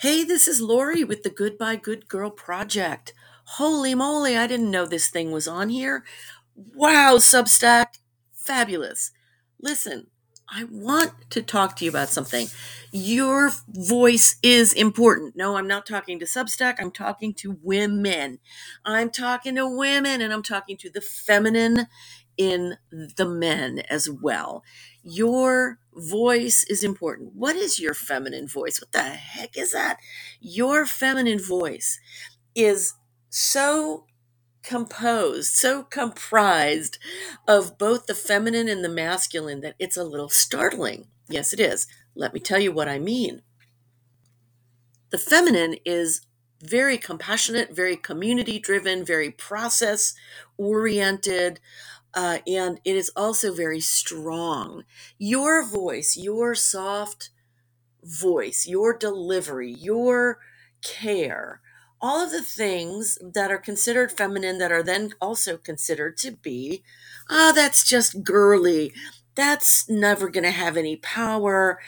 Hey, this is Lori with the Goodbye Good Girl Project. Holy moly, I didn't know this thing was on here. Wow, Substack, fabulous. Listen, I want to talk to you about something. Your voice is important. No, I'm not talking to Substack, I'm talking to women. I'm talking to women and I'm talking to the feminine in the men as well. Your voice is important. What is your feminine voice? What the heck is that? Your feminine voice is so composed, so comprised of both the feminine and the masculine that it's a little startling. Yes, it is. Let me tell you what I mean. The feminine is very compassionate, very community driven, very process oriented, uh, and it is also very strong. Your voice, your soft voice, your delivery, your care, all of the things that are considered feminine that are then also considered to be, ah, oh, that's just girly. That's never going to have any power.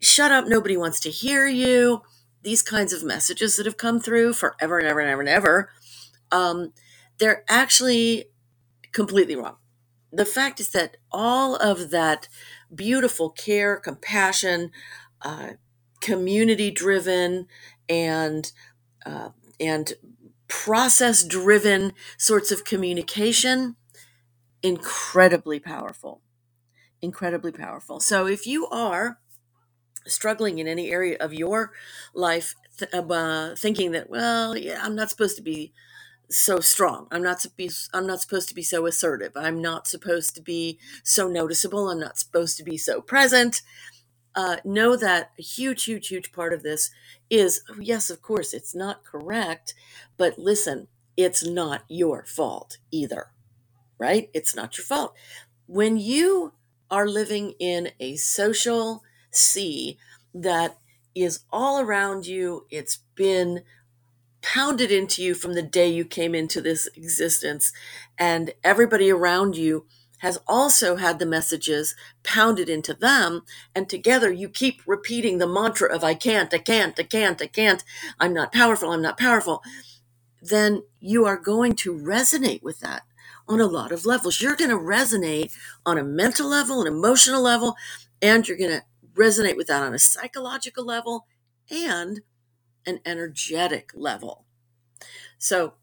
Shut up. Nobody wants to hear you. These kinds of messages that have come through forever and ever and ever and ever, um, they're actually completely wrong the fact is that all of that beautiful care, compassion, uh, community driven, and uh, and process driven sorts of communication incredibly powerful incredibly powerful so if you are struggling in any area of your life th- uh, thinking that well yeah i'm not supposed to be so strong. I'm not be I'm not supposed to be so assertive. I'm not supposed to be so noticeable. I'm not supposed to be so present. Uh, know that a huge, huge, huge part of this is yes, of course, it's not correct, but listen, it's not your fault either, right? It's not your fault. When you are living in a social sea that is all around you, it's been pounded into you from the day you came into this existence. And everybody around you has also had the messages pounded into them. And together you keep repeating the mantra of I can't, I can't, I can't, I can't, I'm not powerful, I'm not powerful. Then you are going to resonate with that on a lot of levels. You're going to resonate on a mental level, an emotional level, and you're going to resonate with that on a psychological level and an energetic level. So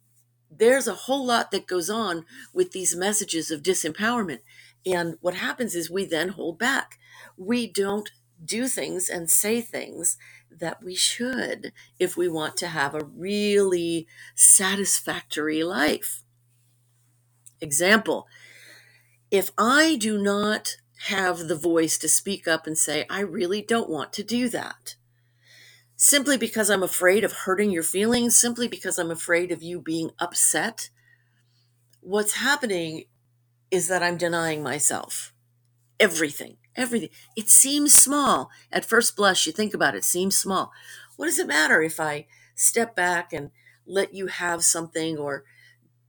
there's a whole lot that goes on with these messages of disempowerment. And what happens is we then hold back. We don't do things and say things that we should if we want to have a really satisfactory life. Example if I do not have the voice to speak up and say, I really don't want to do that, simply because I'm afraid of hurting your feelings, simply because I'm afraid of you being upset, what's happening is that I'm denying myself everything, everything. It seems small. At first blush, you think about it, it seems small. What does it matter if I step back and let you have something or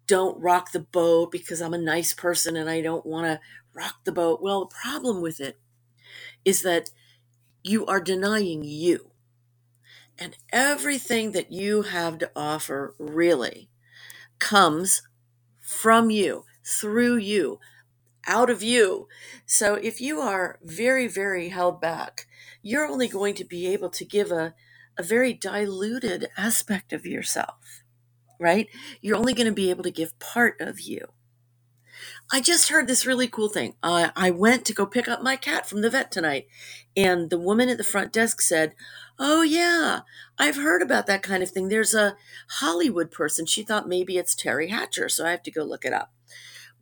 don't rock the boat because I'm a nice person and I don't want to rock the boat? Well, the problem with it is that you are denying you and everything that you have to offer really comes from you, through you, out of you. So if you are very, very held back, you're only going to be able to give a, a very diluted aspect of yourself, right? You're only going to be able to give part of you. I just heard this really cool thing. Uh, I went to go pick up my cat from the vet tonight, and the woman at the front desk said, Oh, yeah, I've heard about that kind of thing. There's a Hollywood person. She thought maybe it's Teri Hatcher, so I have to go look it up.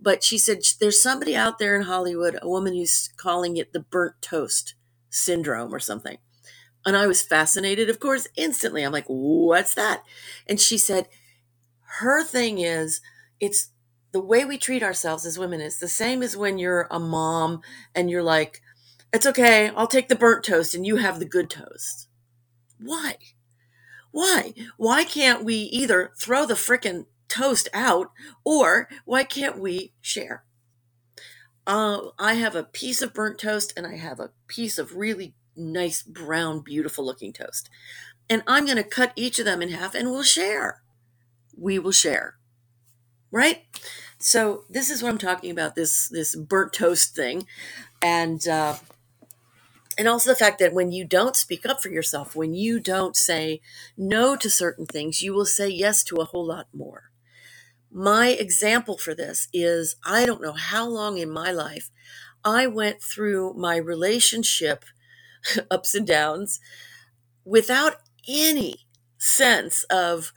But she said there's somebody out there in Hollywood, a woman who's calling it the burnt toast syndrome or something. And I was fascinated, of course, instantly. I'm like, what's that? And she said, her thing is, it's the way we treat ourselves as women is the same as when you're a mom and you're like, it's okay, I'll take the burnt toast and you have the good toast. Why? Why? Why can't we either throw the frickin' toast out or why can't we share? Uh, I have a piece of burnt toast and I have a piece of really nice brown, beautiful looking toast. And I'm going to cut each of them in half and we'll share. We will share. Right? So this is what I'm talking about this this burnt toast thing and uh and also the fact that when you don't speak up for yourself, when you don't say no to certain things, you will say yes to a whole lot more. My example for this is I don't know how long in my life I went through my relationship ups and downs without any sense of,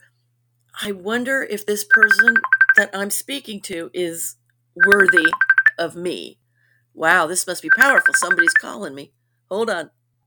I wonder if this person that I'm speaking to is worthy of me. Wow, this must be powerful. Somebody's calling me. Hold on.